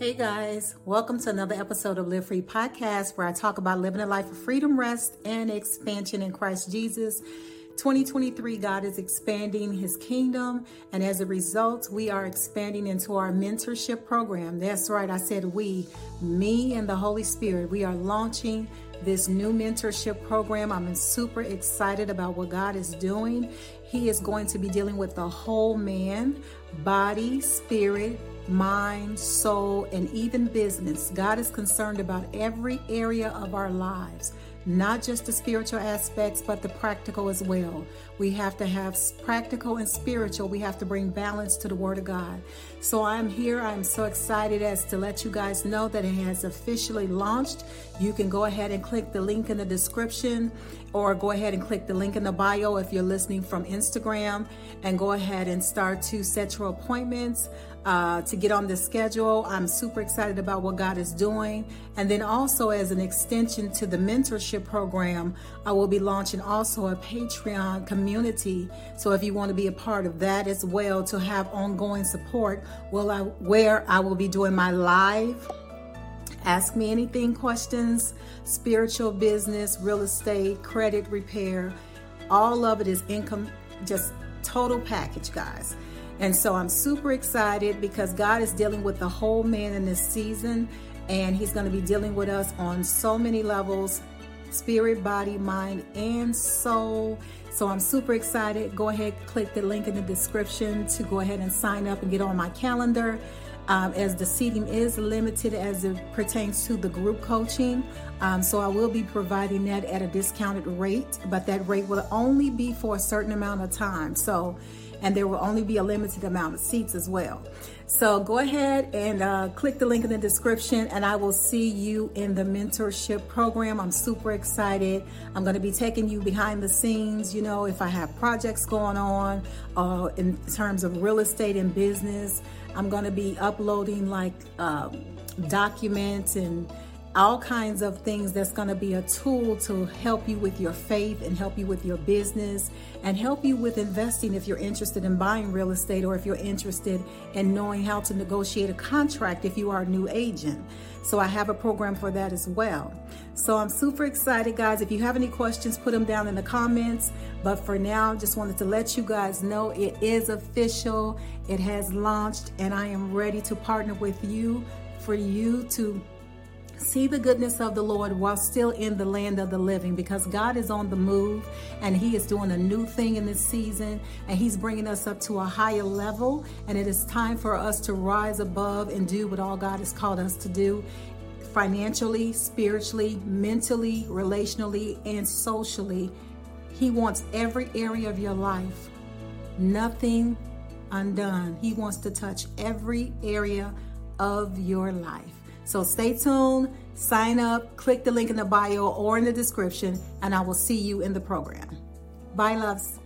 Hey guys, welcome to another episode of Live Free Podcast where I talk about living a life of freedom, rest, and expansion in Christ Jesus. 2023, God is expanding His kingdom, and as a result, we are expanding into our mentorship program. That's right, I said we, me and the Holy Spirit. We are launching this new mentorship program. I'm super excited about what God is doing. He is going to be dealing with the whole man, body, spirit, mind, soul, and even business. God is concerned about every area of our lives, not just the spiritual aspects, but the practical as well. We have to have practical and spiritual. We have to bring balance to the Word of God. So I'm here. I'm so excited as to let you guys know that it has officially launched. You can go ahead and click the link in the description or go ahead and click the link in the bio if you're listening from Instagram and go ahead and start to set your appointments uh, to get on the schedule. I'm super excited about what God is doing. And then also as an extension to the mentorship program, I will be launching also a Patreon community. So if you want to be a part of that as well to have ongoing support, well, I, where I will be doing my live Ask me anything questions, spiritual business, real estate, credit repair. All of it is income, just total package, guys. And so I'm super excited because God is dealing with the whole man in this season, and He's going to be dealing with us on so many levels spirit, body, mind, and soul. So I'm super excited. Go ahead, click the link in the description to go ahead and sign up and get on my calendar. Um, as the seating is limited as it pertains to the group coaching. Um, so I will be providing that at a discounted rate, but that rate will only be for a certain amount of time. So and there will only be a limited amount of seats as well. So go ahead and uh, click the link in the description, and I will see you in the mentorship program. I'm super excited. I'm going to be taking you behind the scenes. You know, if I have projects going on uh, in terms of real estate and business, I'm going to be uploading like um, documents and all kinds of things that's going to be a tool to help you with your faith and help you with your business and help you with investing if you're interested in buying real estate or if you're interested in knowing how to negotiate a contract if you are a new agent. So I have a program for that as well. So I'm super excited, guys. If you have any questions, put them down in the comments. But for now, just wanted to let you guys know it is official. It has launched, and I am ready to partner with you for you to see the goodness of the Lord while still in the land of the living because God is on the move and He is doing a new thing in this season and He's bringing us up to a higher level. And it is time for us to rise above and do what all God has called us to do financially, spiritually, mentally, relationally, and socially. He wants every area of your life, nothing undone. He wants to touch every area of your life. So stay tuned, sign up, click the link in the bio or in the description, and I will see you in the program. Bye, loves.